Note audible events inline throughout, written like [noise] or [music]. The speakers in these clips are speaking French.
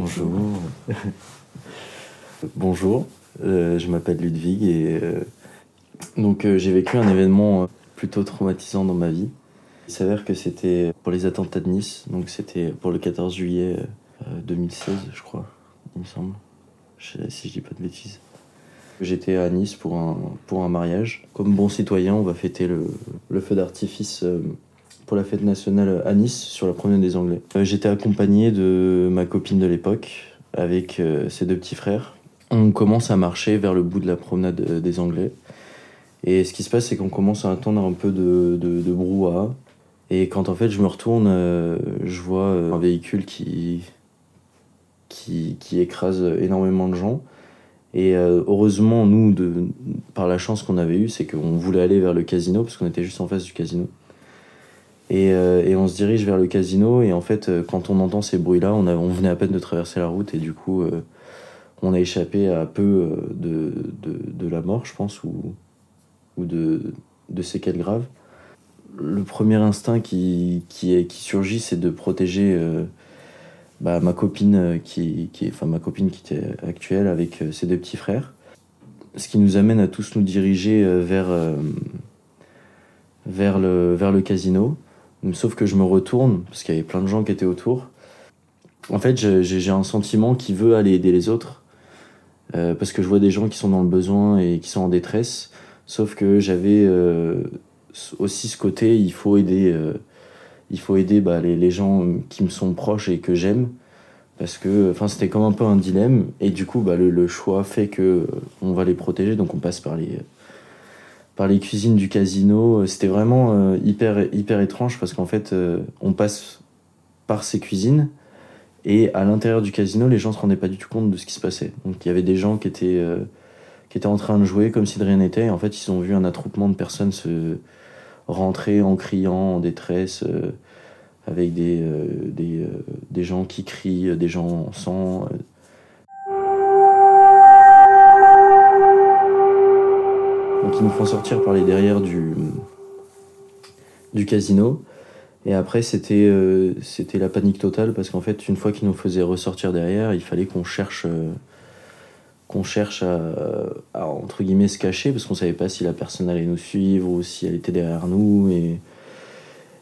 Bonjour. [laughs] Bonjour, euh, je m'appelle Ludwig et euh, donc euh, j'ai vécu un événement plutôt traumatisant dans ma vie. Il s'avère que c'était pour les attentats de Nice, donc c'était pour le 14 juillet euh, 2016, je crois, il me semble, Je- si je dis pas de bêtises. J'étais à Nice pour un, mariage. Comme bon citoyen, on va fêter le, feu d'artifice pour la fête nationale à Nice sur la promenade des Anglais. Euh, J'étais accompagné de ma copine de l'époque avec euh, ses deux petits frères. On commence à marcher vers le bout de la promenade euh, des Anglais. Et ce qui se passe, c'est qu'on commence à attendre un peu de, de, brouhaha. Et quand en fait je me retourne, je vois un véhicule qui, qui, qui écrase énormément de gens. Et heureusement, nous, de, par la chance qu'on avait eue, c'est qu'on voulait aller vers le casino, parce qu'on était juste en face du casino. Et, euh, et on se dirige vers le casino, et en fait, euh, quand on entend ces bruits-là, on, on venait à peine de traverser la route, et du coup, euh, on a échappé à peu de, de, de la mort, je pense, ou, ou de, de séquelles graves. Le premier instinct qui, qui, qui surgit, c'est de protéger bah, ma copine qui, qui enfin ma copine qui était actuelle avec ses deux petits frères. Ce qui nous amène à tous nous diriger vers, vers, le, vers le casino. Sauf que je me retourne, parce qu'il y avait plein de gens qui étaient autour. En fait, j'ai un sentiment qui veut aller aider les autres. euh, parce que je vois des gens qui sont dans le besoin et qui sont en détresse. Sauf que j'avais euh, aussi ce côté, il faut aider, euh, bah, les, gens qui me sont proches et que j'aime parce que c'était comme un peu un dilemme et du coup bah, le, le choix fait que on va les protéger donc on passe par les par les cuisines du casino c'était vraiment euh, hyper étrange parce qu'en fait euh, on passe par ces cuisines et à l'intérieur du casino les gens se rendaient pas du tout compte de ce qui se passait donc il y avait des gens qui étaient euh, en train de jouer comme si de rien n'était en fait ils ont vu un attroupement de personnes se rentrer en criant en détresse euh, avec des, euh, des, euh, gens qui crient, euh, des gens en sang. Ils nous font sortir par les derrière du, du casino. Et après, c'était euh, c'était la panique totale parce qu'en fait, une fois qu'ils nous faisaient ressortir derrière, il fallait qu'on cherche, euh, qu'on cherche à, entre guillemets, se cacher parce qu'on savait pas si la personne allait nous suivre ou si elle était derrière nous. Et,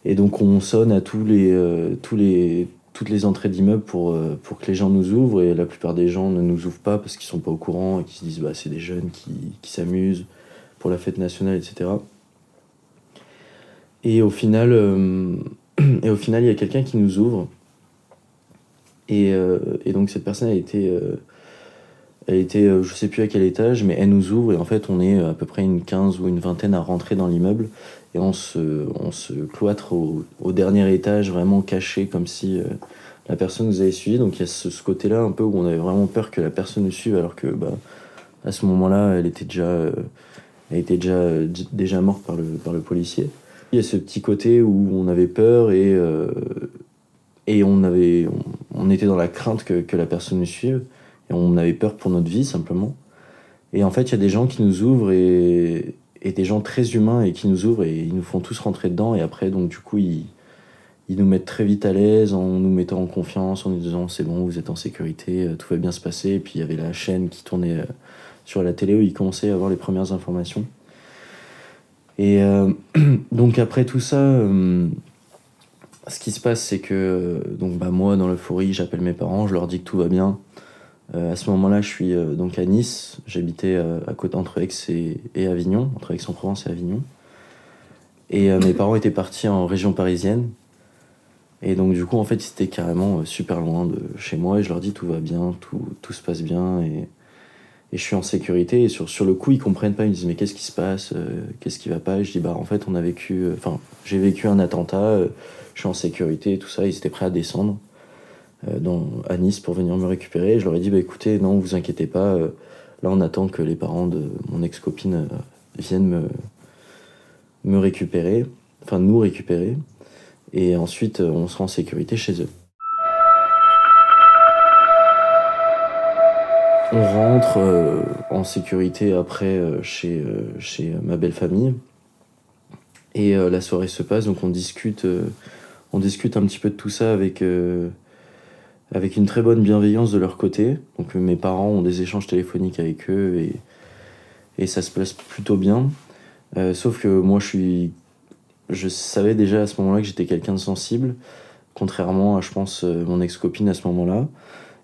et donc on sonne à tous les, euh, tous les, toutes les entrées d'immeubles pour, pour que les gens nous ouvrent. Et la plupart des gens ne nous ouvrent pas parce qu'ils sont pas au courant et qu'ils se disent bah, c'est des jeunes qui, qui s'amusent pour la fête nationale, etc. Et au final, euh, [clears throat] et au final il y a quelqu'un qui nous ouvre. Et, euh, donc cette personne a été, euh, elle était, euh, je sais plus à quel étage, mais elle nous ouvre et en fait on est à peu près une quinze ou une vingtaine à rentrer dans l'immeuble et on se, on se cloître au, dernier étage, vraiment caché, comme si la personne nous avait suivi. Donc il y a ce, côté-là un peu où on avait vraiment peur que la personne nous suive, alors que bah, à ce moment-là, elle était déjà, elle était déjà, déjà morte par le, par le policier. Il y a ce petit côté où on avait peur et, euh, et on, avait, on était dans la crainte que, que la personne nous suive. Et on avait peur pour notre vie, simplement. Et en fait, il y a des gens qui nous ouvrent et, et des gens très humains et qui nous ouvrent et ils nous font tous rentrer dedans. Et après, donc, du coup, ils, ils nous mettent très vite à l'aise en nous mettant en confiance, en nous disant c'est bon, vous êtes en sécurité, euh, tout va bien se passer. Et puis, il y avait la chaîne qui tournait euh, sur la télé où ils commençaient à avoir les premières informations. Et euh, [clears throat] donc, après tout ça, euh, ce qui se passe, c'est que euh, donc, bah, moi, dans l'euphorie, j'appelle mes parents, je leur dis que tout va bien. À ce moment-là, je suis donc à Nice. J'habitais à côté entre Aix et, Avignon, entre Aix-en-Provence et Avignon. Et mes parents étaient partis en région parisienne. Et donc, du coup, en fait, ils étaient carrément super loin de chez moi. Et je leur dis tout va bien, tout, tout se passe bien. Et je suis en sécurité. Et sur, le coup, ils comprennent pas. Ils me disent mais qu'est-ce qui se passe euh, Qu'est-ce qui va pas? Et je dis bah en fait, on a vécu. euh, Enfin, j'ai vécu un attentat. euh, je suis en sécurité et tout ça. Ils étaient prêts à descendre dans, à Nice pour venir me récupérer. Je leur ai dit bah écoutez, non, vous inquiétez pas. là, on attend que les parents de mon ex-copine euh, viennent me, me récupérer, enfin nous récupérer. Et ensuite, on sera en sécurité chez eux. On rentre euh, en sécurité après euh, chez, euh, chez ma belle famille. Et la soirée se passe, donc on discute, on discute un petit peu de tout ça avec, avec une très bonne bienveillance de leur côté. Donc mes parents ont des échanges téléphoniques avec eux et, et ça se passe plutôt bien. sauf que moi, je suis, je savais déjà à ce moment-là que j'étais quelqu'un de sensible, contrairement à, je pense, mon ex-copine à ce moment-là.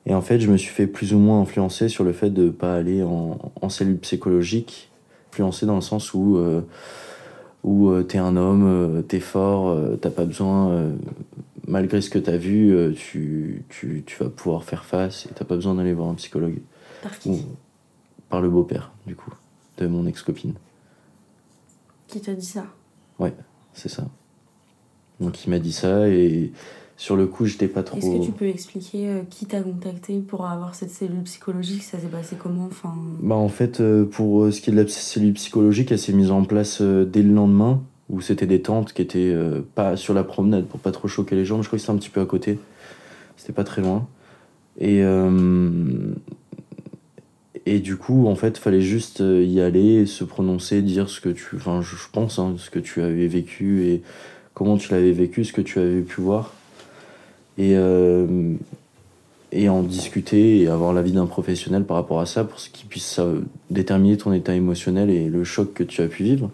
Et en fait, je me suis fait plus ou moins influencer sur le fait de ne pas aller en, en, cellule psychologique, influencé dans le sens où, euh, où euh, t'es un homme, euh, t'es fort, t'as pas besoin, malgré ce que t'as vu, tu, tu, tu, vas pouvoir faire face et t'as pas besoin d'aller voir un psychologue. Par qui Par le beau-père, du coup, de mon ex-copine. Qui t'a dit ça? Ouais, c'est ça. Donc il m'a dit ça et sur le coup, j'étais pas trop. Est-ce que tu peux expliquer euh, qui t'a contacté pour avoir cette cellule psychologique? Ça s'est passé comment? Enfin... Bah, en fait, euh, pour euh, ce qui est de la cellule psychologique, elle s'est mise en place dès le lendemain, où c'était des tentes qui étaient pas sur la promenade pour pas trop choquer les gens, mais je crois que c'était un petit peu à côté. C'était pas très loin. Et. Et du coup, en fait, fallait juste y aller, se prononcer, dire ce que tu. Enfin, je pense, hein, ce que tu avais vécu et comment tu l'avais vécu, ce que tu avais pu voir et, euh, et en discuter et avoir l'avis d'un professionnel par rapport à ça pour qu'il puisse euh, déterminer ton état émotionnel et le choc que tu as pu vivre.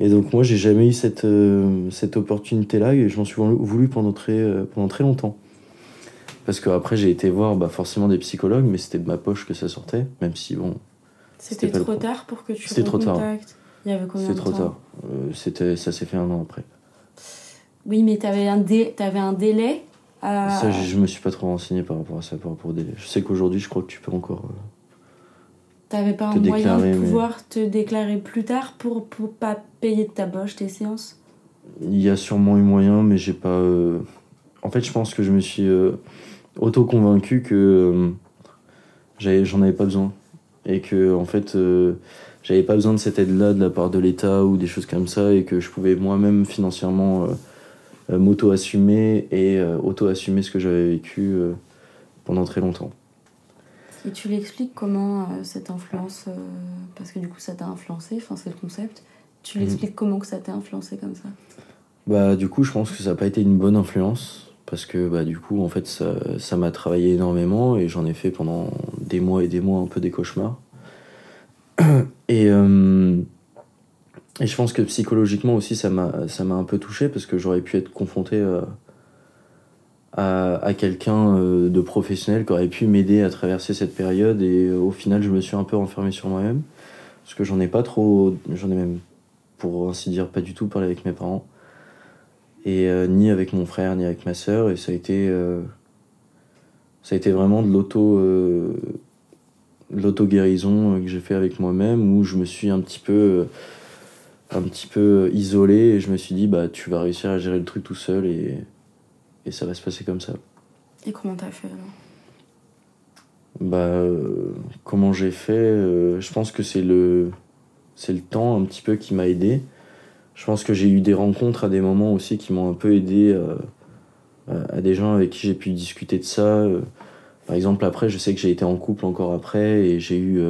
Et donc moi j'ai jamais eu cette, euh, cette opportunité là et je m'en suis voulu pendant très, pendant très longtemps. Parce qu'après j'ai été voir bah, forcément des psychologues mais c'était de ma poche que ça sortait, même si bon... C'était trop tard pour que tu C'était trop tard. Il y avait combien C'était trop tard. c'était, ça s'est fait un an après. Oui mais tu avais, un avais un délai ça, je, je, me suis pas trop renseigné par rapport à ça, par rapport au délai. Je sais qu'aujourd'hui, je crois que tu peux encore. Euh, T'avais pas un moyen de pouvoir te déclarer plus tard pour, pour pas payer de ta poche tes séances? Il y a sûrement eu moyen, mais j'ai pas. Euh, en fait, je pense que je me suis euh, auto-convaincu que j'en avais pas besoin. Et que, en fait, j'avais pas besoin de cette aide-là de la part de l'État ou des choses comme ça, et que je pouvais moi-même financièrement euh, m'auto-assumer et euh, auto-assumer ce que j'avais vécu euh, pendant très longtemps. Et tu l'expliques comment cette influence, parce que du coup ça t'a influencé, enfin c'est le concept, tu mhm. l'expliques comment que ça t'a influencé comme ça? Bah du coup je pense que ça n'a pas été une bonne influence, parce que bah du coup en fait ça m'a travaillé énormément et j'en ai fait pendant des mois et des mois un peu des cauchemars. [clears throat] Et, et je pense que psychologiquement aussi, ça m'a un peu touché parce que j'aurais pu être confronté euh, à, à quelqu'un euh, de professionnel qui aurait pu m'aider à traverser cette période. Et euh, au final, je me suis un peu enfermé sur moi-même parce que j'en ai pas trop. J'en ai même, pour ainsi dire, pas du tout parlé avec mes parents. Et ni avec mon frère, ni avec ma sœur. Et ça a été. ça a été vraiment de l'auto. l'auto-guérison que j'ai fait avec moi-même où je me suis un petit peu un petit peu isolé et je me suis dit bah tu vas réussir à gérer le truc tout seul et, et ça va se passer comme ça. Et comment t'as fait alors? Bah euh, comment j'ai fait euh, Je pense que c'est le c'est le temps un petit peu qui m'a aidé. Je pense que j'ai eu des rencontres à des moments aussi qui m'ont un peu aidé euh, à des gens avec qui j'ai pu discuter de ça. Par exemple après je sais que j'ai été en couple encore après et j'ai eu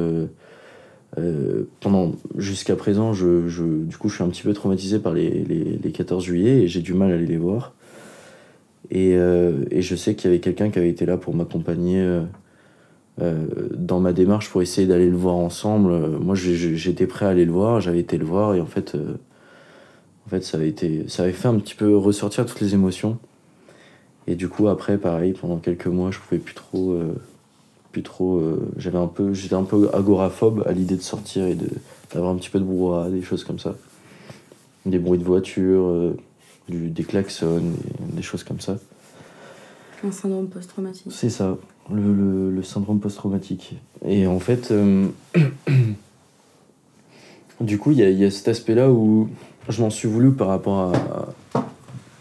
euh, pendant jusqu'à présent, je, je, du coup, je suis un petit peu traumatisé par les, les, les 14 juillet et j'ai du mal à aller les voir. Et, euh, et je sais qu'il y avait quelqu'un qui avait été là pour m'accompagner euh, euh dans ma démarche pour essayer d'aller le voir ensemble. Moi, j'étais prêt à aller le voir, j'avais été le voir et en fait, euh, en fait, ça avait été, ça avait fait un petit peu ressortir toutes les émotions. Et du coup, après, pareil, pendant quelques mois, je pouvais plus trop trop. Euh, j'avais un peu, j'étais un peu agoraphobe à l'idée de sortir et de d'avoir un petit peu de brouhaha, des choses comme ça, des bruits de voiture, euh, du, des klaxons, des, choses comme ça. Un syndrome post-traumatique. C'est ça, le, le, le syndrome post-traumatique. Et en fait, euh, [clears throat] du coup, il y a, y a, cet aspect-là où je m'en suis voulu par rapport à,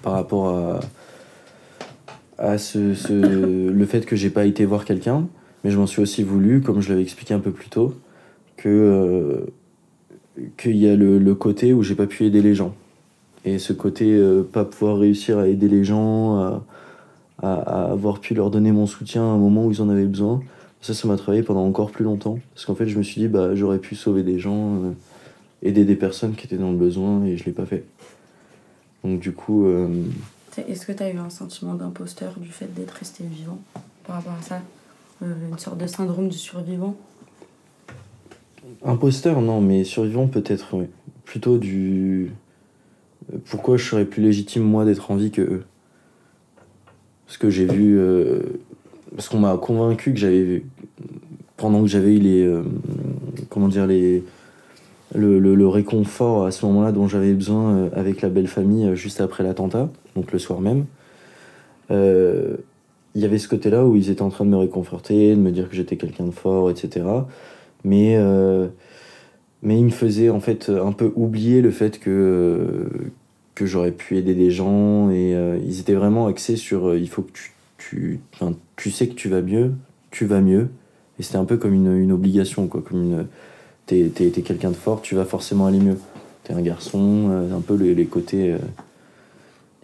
par rapport à, à ce, ce, le fait que j'ai pas été voir quelqu'un. Mais je m'en suis aussi voulu, comme je l'avais expliqué un peu plus tôt, que euh, qu'il y a le, le, côté où j'ai pas pu aider les gens. Et ce côté euh, pas pouvoir réussir à aider les gens, à, avoir pu leur donner mon soutien à un moment où ils en avaient besoin, ça, ça m'a travaillé pendant encore plus longtemps. Parce qu'en fait, je me suis dit, bah, j'aurais pu sauver des gens, euh, aider des personnes qui étaient dans le besoin, et je l'ai pas fait. Donc du coup... Est-ce que tu as eu un sentiment d'imposteur du fait d'être resté vivant par rapport à ça? Une sorte de syndrome du survivant Imposteur, non, mais survivant peut-être, oui. Plutôt du. euh, Pourquoi je serais plus légitime, moi, d'être en vie que eux? Parce que j'ai vu. euh, Parce qu'on m'a convaincu que j'avais vu. Pendant que j'avais eu les. euh, Comment dire, les. Le, réconfort à ce moment-là dont j'avais besoin euh, avec la belle famille euh, juste après l'attentat, donc le soir même. Euh, Il y avait ce côté-là où ils étaient en train de me réconforter, de me dire que j'étais quelqu'un de fort, etc. Mais, euh, mais il me faisait en fait un peu oublier le fait que, que j'aurais pu aider des gens et euh, ils étaient vraiment axés sur euh, il faut que tu, tu, tu sais que tu vas mieux, tu vas mieux. Et c'était un peu comme une, une obligation, quoi, comme une. T'es, t'es, t'es quelqu'un de fort, tu vas forcément aller mieux. T'es un garçon, un peu les, les côtés.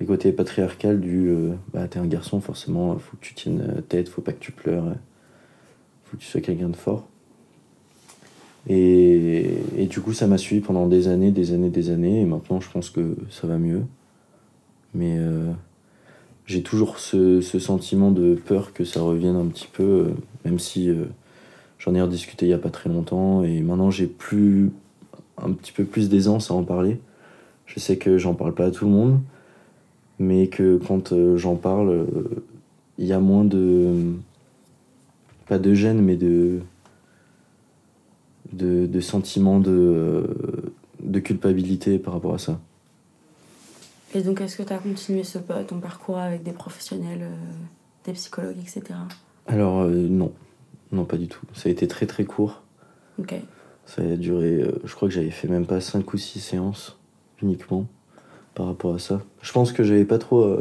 Les côtés patriarcales du euh, bah t'es un garçon forcément faut que tu tiennes euh, tête faut pas que tu pleures euh, faut que tu sois quelqu'un de fort. Et, et du coup ça m'a suivi pendant des années des années des années et maintenant je pense que ça va mieux. Mais j'ai toujours ce, ce sentiment de peur que ça revienne un petit peu même si j'en ai rediscuté il y a pas très longtemps et maintenant j'ai plus un petit peu plus d'aisance à en parler. Je sais que j'en parle pas à tout le monde mais que quand euh, j'en parle, euh, il y a moins de. pas de gêne, mais de. de, de sentiments de, euh, de culpabilité par rapport à ça. Et donc, est-ce que tu as continué ce, ton parcours avec des professionnels, euh, des psychologues, etc. Alors, euh, non. Non, pas du tout. Ça a été très très court. Ok. Ça a duré. euh, je crois que j'avais fait même pas 5 ou 6 séances uniquement par rapport à ça. Je pense que j'avais pas trop euh,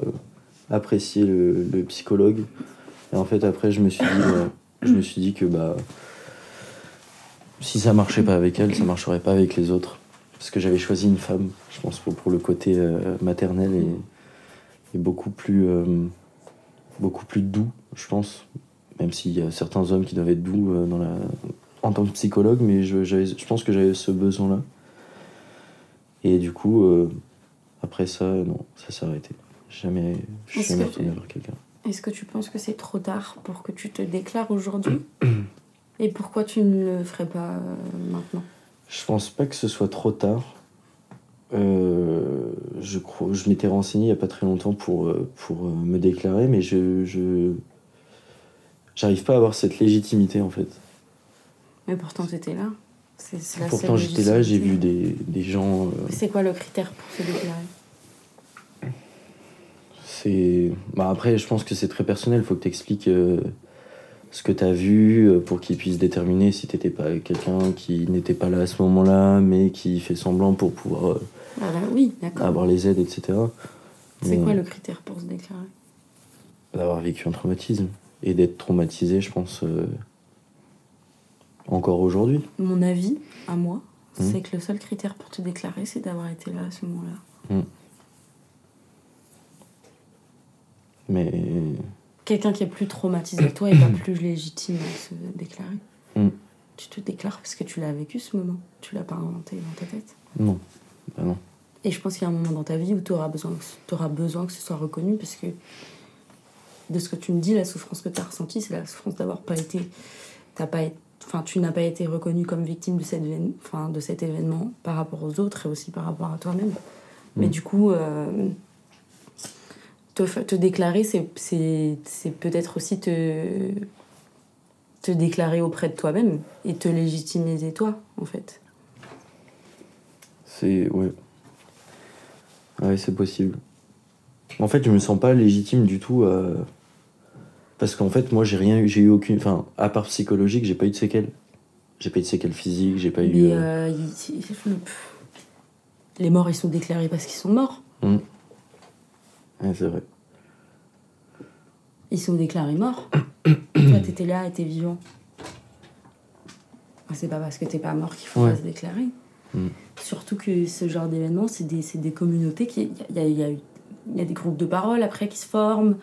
apprécié le, le psychologue. Et en fait, après, je me suis dit, euh, je me suis dit que bah, si ça marchait pas avec elle, ça marcherait pas avec les autres. Parce que j'avais choisi une femme, je pense, pour, pour le côté euh, maternel et, beaucoup, plus, beaucoup plus doux, je pense. Même s'il y a certains hommes qui doivent être doux dans la, en tant que psychologue, mais je, je pense que j'avais ce besoin-là. Et du coup, après ça, non, ça s'est arrêté. Jamais, je suis retourné vers quelqu'un. Est-ce que tu penses que c'est trop tard pour que tu te déclares aujourd'hui [clears throat] Et pourquoi tu ne le ferais pas euh, maintenant? Je pense pas que ce soit trop tard. Euh, je crois, je m'étais renseigné il y a pas très longtemps pour, euh, pour me déclarer, mais je, je j'arrive pas à avoir cette légitimité en fait. Mais pourtant, tu étais là. Pourtant j'étais là, j'ai vu des, des gens. euh, C'est quoi le critère pour se déclarer? C'est. Bah après, je pense que c'est très personnel. Faut que tu expliques ce que tu as vu euh, pour qu'ils puissent déterminer si t'étais pas quelqu'un qui n'était pas là à ce moment-là, mais qui fait semblant pour pouvoir euh, oui, avoir les aides, etc. C'est Mais quoi le critère pour se déclarer? D'avoir vécu un traumatisme et d'être traumatisé, je pense, euh, encore aujourd'hui. Mon avis, à moi, Mhm. c'est que le seul critère pour te déclarer, c'est d'avoir été là à ce moment-là. Mais Quelqu'un qui est plus traumatisé que toi est pas plus légitime à se déclarer. Mhm. Tu te déclares parce que tu l'as vécu ce moment. Tu l'as pas inventé dans ta tête. non, bah non. Et je pense qu'il y a un moment dans ta vie où tu auras besoin, que- t'auras besoin que ce soit reconnu parce que de ce que tu me dis, la souffrance que tu as ressentie, c'est la souffrance d'avoir pas été. T'as pas été- Enfin, tu n'as pas été reconnu comme victime de, cet évén- enfin, de cet événement par rapport aux autres et aussi par rapport à toi-même. Mais Mm. du coup, euh, te, déclarer, c'est- peut-être aussi te, te déclarer auprès de toi-même et te légitimiser toi, en fait. C'est. Ouais. Ouais, c'est possible. En fait, je me sens pas légitime du tout à. Parce qu'en fait, moi, j'ai rien eu, j'ai eu aucune. Enfin, à part psychologique, j'ai pas eu de séquelles. J'ai pas eu de séquelles physiques, j'ai pas eu. Euh, euh, les morts, ils sont déclarés parce qu'ils sont morts. Ouais, c'est vrai. Ils sont déclarés morts. [coughs] Toi, t'étais là et t'es vivant. C'est pas parce que t'es pas mort qu'il faut Ouais. pas se déclarer. Mm. Surtout que ce genre d'événement, c'est des, des communautés qui. Il y a, y a des groupes de parole après qui se forment.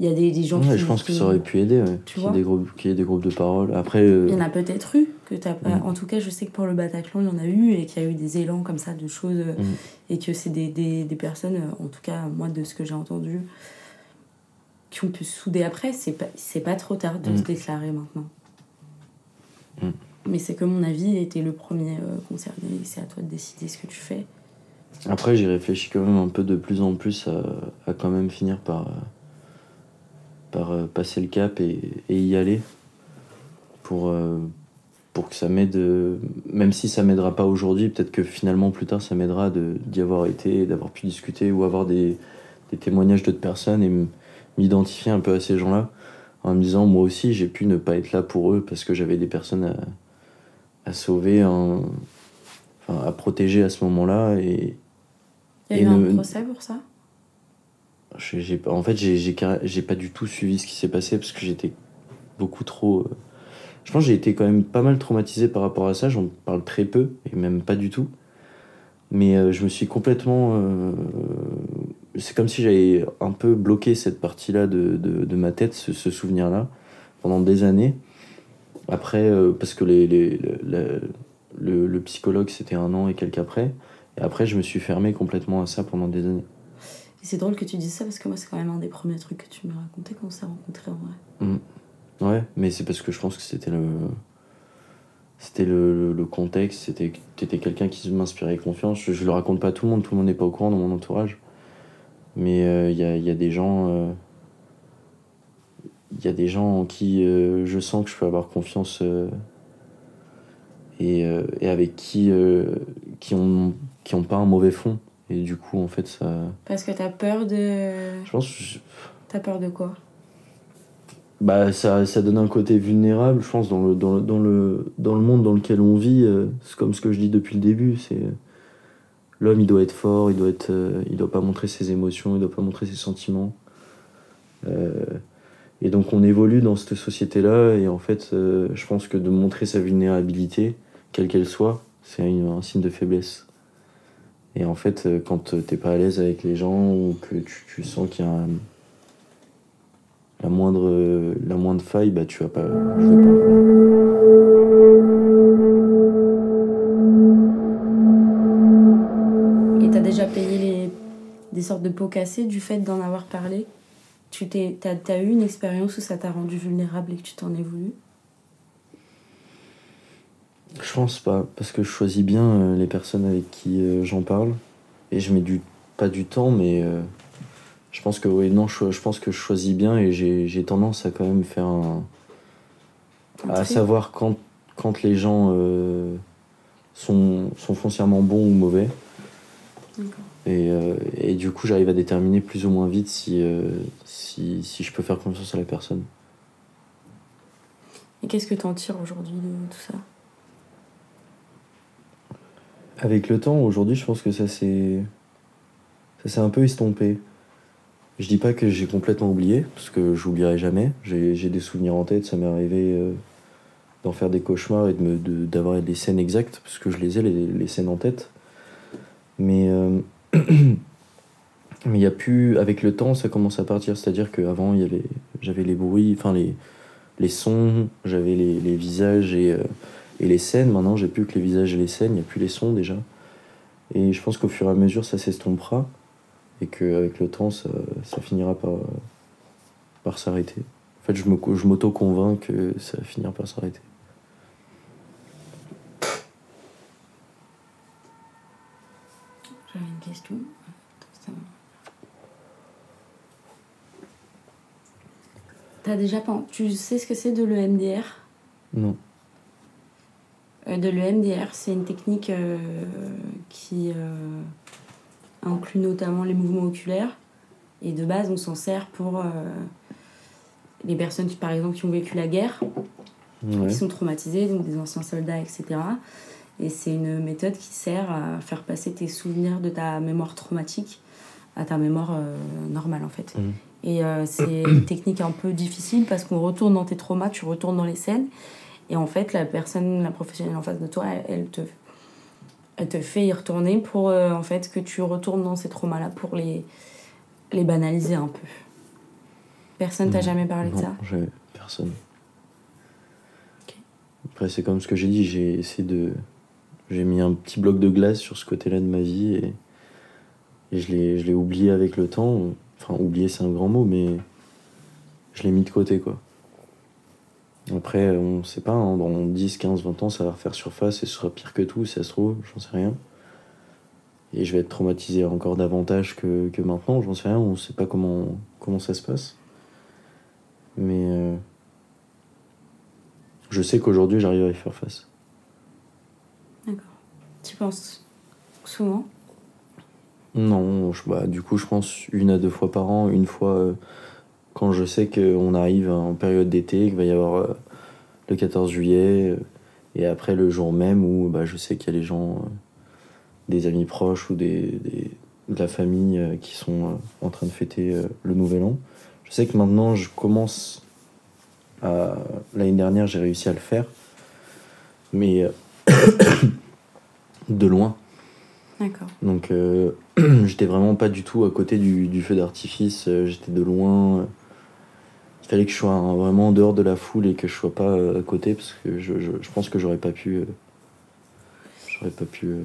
Il y a des, des gens Ouais, qui. je pense que ça aurait pu aider, ouais. Tu Qu'il y, vois ait des groupes, qu'il y ait des groupes de parole. Après, euh, Il y en a peut-être eu, que t'as pas. Mm. En tout cas, je sais que pour le Bataclan, il y en a eu et qu'il y a eu des élans comme ça de choses. euh, Mm. Et que c'est des, des, des personnes, euh, en tout cas, moi, de ce que j'ai entendu, qui ont pu se souder après, c'est pas, c'est pas trop tard de Mm. se déclarer maintenant. Mais c'est que mon avis était le premier concerné, c'est à toi de décider ce que tu fais. Après, j'ai réfléchi quand même un peu de plus en plus à, à quand même finir par, par euh, passer le cap et, et y aller. Pour, euh, pour que ça m'aide, euh, même si ça m'aidera pas aujourd'hui, peut-être que finalement plus tard ça m'aidera de- d'y avoir été, d'avoir pu discuter ou avoir des, des témoignages d'autres personnes et m'identifier un peu à ces gens-là en me disant moi aussi j'ai pu ne pas être là pour eux parce que j'avais des personnes à, à sauver, en- enfin, à protéger à ce moment-là et, Il y a Et eu un procès pour ça? J'ai- j'ai en fait, j'ai j'ai pas du tout suivi ce qui s'est passé parce que j'étais beaucoup trop. euh, Je pense que j'ai été quand même pas mal traumatisé par rapport à ça. J'en parle très peu et même pas du tout. Mais euh, je me suis complètement. euh, C'est comme si j'avais un peu bloqué cette partie-là de, de, de ma tête, ce, souvenir-là, pendant des années. Après, parce que les, les- le- le, le, le psychologue, c'était un an et quelques après. Et après, je me suis fermé complètement à ça pendant des années. C'est drôle que tu dises ça parce que moi, c'est quand même un des premiers trucs que tu me racontais quand on s'est rencontrés en vrai. Ouais, mais c'est parce que je pense que c'était le. C'était le, le, contexte, c'était t'étais quelqu'un qui m'inspirait confiance. Je, le raconte pas à tout le monde, tout le monde n'est pas au courant dans mon entourage. Mais il y, a, des gens. En qui euh, je sens que je peux avoir confiance euh, et, euh, et avec qui, qui, ont, qui ont pas un mauvais fond. Et du coup, en fait, ça. Parce que t'as peur de. Je pense que je- T'as peur de quoi? Bah, ça, ça donne un côté vulnérable, je pense, dans le, dans le, dans le, dans le monde dans lequel on vit. euh, C'est comme ce que je dis depuis le début. C'est l'homme, il doit être fort, il doit être, euh, il doit pas montrer ses émotions, il doit pas montrer ses sentiments. Euh, et donc, on évolue dans cette société-là, et en fait, euh, je pense que de montrer sa vulnérabilité, quelle qu'elle soit, c'est un signe de faiblesse. Et en fait, euh, quand t'es pas à l'aise avec les gens ou que tu, sens qu'il y a la moindre, faille, bah tu vas pas. Je vais pas. Et t'as déjà payé des sortes de pots cassés du fait d'en avoir parlé? Tu t'es... T'as, t'as eu une expérience où ça t'a rendu vulnérable et que tu t'en es voulu? Je pense pas, parce que je choisis bien euh, les personnes avec qui euh, j'en parle. Et je mets du, pas du temps, mais euh, je pense que oui, non, je, je pense que je choisis bien et j'ai, j'ai tendance à quand même faire un. Un à savoir quand, quand les gens euh, sont, sont foncièrement bons ou mauvais. Et, euh, et du coup, j'arrive à déterminer plus ou moins vite si, euh, si, si je peux faire confiance à la personne. Et qu'est-ce que t'en tires aujourd'hui de tout ça? Avec le temps, aujourd'hui, je pense que ça s'est. Ça un peu estompé. Je dis pas que j'ai complètement oublié, parce que j'oublierai jamais. J'ai des souvenirs en tête, ça m'est arrivé euh, d'en faire des cauchemars et me- de- d'avoir les scènes exactes, parce que je les ai, les, les scènes en tête. Mais. euh, [clears throat] il y a plus. Avec le temps, ça commence à partir. C'est-à-dire qu'avant, j'avais les bruits, enfin les, les sons, j'avais les, les visages et, euh, et les scènes. Maintenant, j'ai plus que les visages et les scènes, il n'y a plus les sons déjà. Et je pense qu'au fur et à mesure, ça s'estompera. Et qu'avec le temps, ça, ça finira par, par s'arrêter. En fait, je m'auto-convainc que ça va finir par s'arrêter. J'avais une question. T'as déjà Tu sais ce que c'est de l'EMDR Non. Euh, De l'EMDR, c'est une technique euh, qui euh, inclut notamment les mouvements oculaires. Et de base, on s'en sert pour les personnes qui, par exemple, qui ont vécu la guerre, Ouais. qui sont traumatisées, donc des anciens soldats, etc. Et c'est une méthode qui sert à faire passer tes souvenirs de ta mémoire traumatique à ta mémoire euh, normale, en fait. Mhm. Et euh, c'est une technique un peu difficile parce qu'on retourne dans tes traumas, tu retournes dans les scènes. Et en fait, la personne, la professionnelle en face de toi, elle, elle te, elle te fait y retourner pour euh, en fait que tu retournes dans ces traumas-là pour les, les banaliser un peu. Personne t'a jamais parlé de ça j'ai personne. Après, c'est comme ce que j'ai dit, j'ai essayé de. J'ai mis un petit bloc de glace sur ce côté-là de ma vie et, et je l'ai je l'ai oublié avec le temps. Enfin, oublié, c'est un grand mot, mais je l'ai mis de côté, quoi. Après, on sait pas, hein, dans 10, 15, 20 ans, ça va refaire surface et ce sera pire que tout, si ça se trouve, j'en sais rien. Et je vais être traumatisé encore davantage que, que maintenant, j'en sais rien, on sait pas comment, comment ça se passe. Mais euh, je sais qu'aujourd'hui, j'arrive à y faire face. D'accord. Tu penses souvent? Non, je- bah, du coup, je pense une à deux fois par an, une fois euh, quand je sais qu'on arrive en période d'été, qu'il va y avoir euh, le 14 juillet, euh, et après le jour même où bah, je sais qu'il y a les gens, euh, des amis proches ou des, des- de la famille qui sont en train de fêter le nouvel an. Je sais que maintenant, je commence à. L'année dernière, j'ai réussi à le faire, mais [coughs] de loin. D'accord. Donc [coughs] j'étais vraiment pas du tout à côté du, du feu d'artifice, j'étais de loin. Il fallait que je sois hein, vraiment en dehors de la foule et que je sois pas euh, à côté parce que je, je, je pense que j'aurais pas pu. euh, j'aurais pas pu. euh,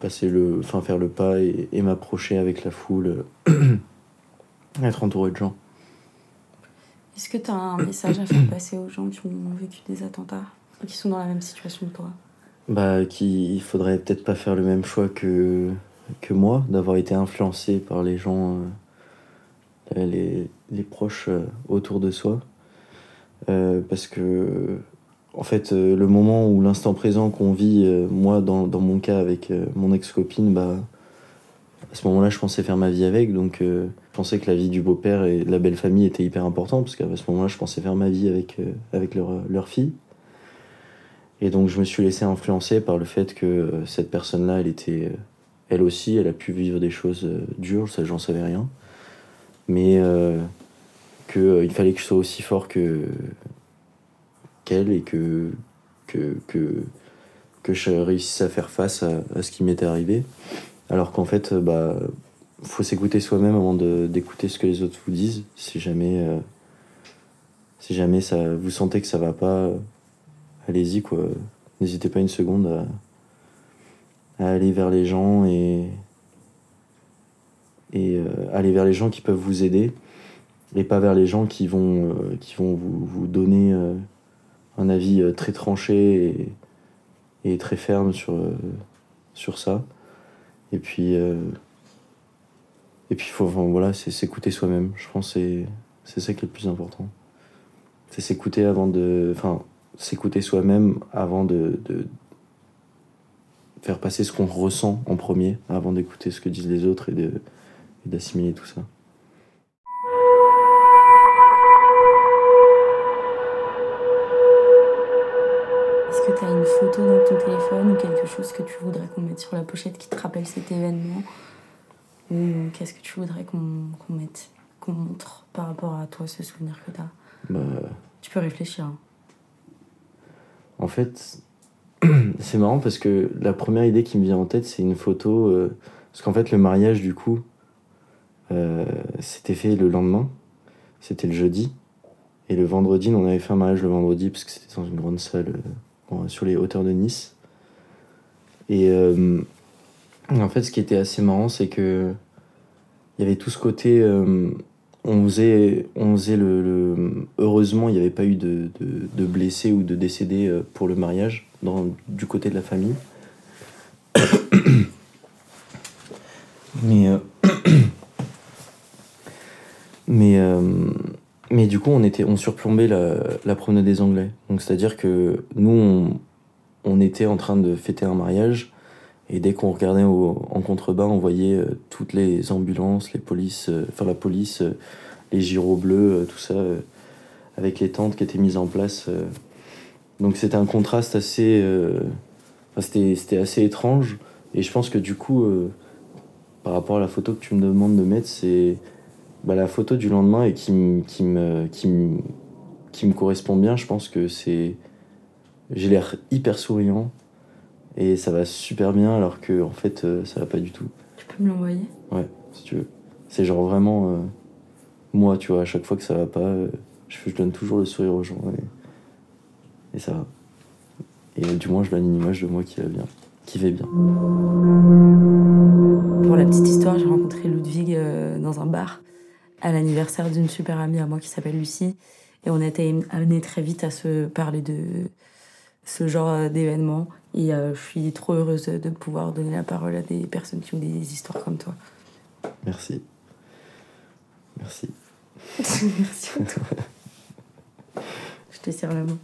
passer le. Enfin faire le pas et, et m'approcher avec la foule. [clears throat] être entouré de gens. Est-ce que tu as un message à faire passer aux gens qui ont vécu des attentats qui sont dans la même situation que toi? Bah, qu'il faudrait peut-être pas faire le même choix que, que moi, d'avoir été influencé par les gens, les, les proches euh, autour de soi. Euh, parce que, en fait, euh, le moment où l'instant présent qu'on vit, euh, moi, dans, dans mon cas avec euh, mon ex-copine, bah, à ce moment-là, je pensais faire ma vie avec, donc euh, je pensais que la vie du beau-père et de la belle famille était hyper importante, parce qu'à ce moment-là, je pensais faire ma vie avec, euh, avec leur, fille. Et donc je me suis laissé influencer par le fait que euh, cette personne-là, elle était, euh, elle aussi, elle a pu vivre des choses euh, dures, ça j'en savais rien. Mais euh, qu'il fallait que je sois aussi fort que qu'elle et que, que, que, que je réussisse à faire face à, à ce qui m'était arrivé. Alors qu'en fait, euh, bah, faut s'écouter soi-même avant d'écouter ce que les autres vous disent. Si jamais, euh, si jamais ça, vous sentez que ça va pas, euh, allez-y quoi. N'hésitez pas une seconde à, à aller vers les gens et, et euh, aller vers les gens qui peuvent vous aider et pas vers les gens qui vont, euh, qui vont vous, vous donner euh, un avis très tranché et, très ferme sur, sur ça. Et puis, et puis faut, enfin, voilà, c'est s'écouter soi-même. Je pense que c'est ça qui est le plus important. C'est s'écouter avant de, enfin, s'écouter soi-même avant de, de faire passer ce qu'on ressent en premier, avant d'écouter ce que disent les autres et de et d'assimiler tout ça. Est-ce que tu as une photo dans ton téléphone ou quelque chose que tu voudrais qu'on mette sur la pochette qui te rappelle cet événement Ou qu'est-ce que tu voudrais qu'on mette, qu'on montre par rapport à toi, ce souvenir que tu as Bah, Tu peux réfléchir. hein. En fait, [clears throat] c'est marrant parce que la première idée qui me vient en tête, c'est une photo. euh, parce qu'en fait, le mariage, du coup, c'était fait le lendemain. C'était le jeudi. Et le vendredi, on avait fait un mariage le vendredi parce que c'était dans une grande salle euh, sur les hauteurs de Nice. Et euh, en fait, ce qui était assez marrant, c'est que il y avait tout ce côté. euh, on faisait, on faisait le, Heureusement, il n'y avait pas eu de, de, blessés ou de décédés euh, pour le mariage dans, du côté de la famille. [coughs] Mais. euh, Mais, euh, mais du on, était, on surplombait la, promenade des Anglais. Donc, c'est-à-dire que nous, on, était en train de fêter un mariage. Et dès qu'on regardait au- en contrebas, on voyait euh, toutes les ambulances, les polices, euh, enfin la police, euh, les gyros bleus, tout ça, avec les tentes qui étaient mises en place. Donc c'était un contraste assez, euh, c'était assez étrange. Et je pense que du coup, par rapport à la photo que tu me demandes de mettre, c'est bah, la photo du lendemain et qui, me- qui, me, qui, me, qui me correspond bien. Je pense que c'est, j'ai l'air hyper souriant et ça va super bien alors que en fait euh, ça va pas du tout. Tu peux me l'envoyer? Ouais, si tu veux. C'est genre vraiment euh, moi, tu vois, à chaque fois que ça va pas, euh, je, je donne toujours le sourire aux gens et, et ça va. Et euh, du moins, je donne une image de moi qui va bien, qui va bien. Pour la petite histoire, j'ai rencontré Ludwig euh, dans un bar. À l'anniversaire d'une super amie à moi qui s'appelle Lucie. Et on a été amenés très vite à se parler de ce genre d'événements. Et je suis trop heureuse de pouvoir donner la parole à des personnes qui ont des histoires comme toi. Merci. Merci. Merci à toi. [laughs] je te serre la main.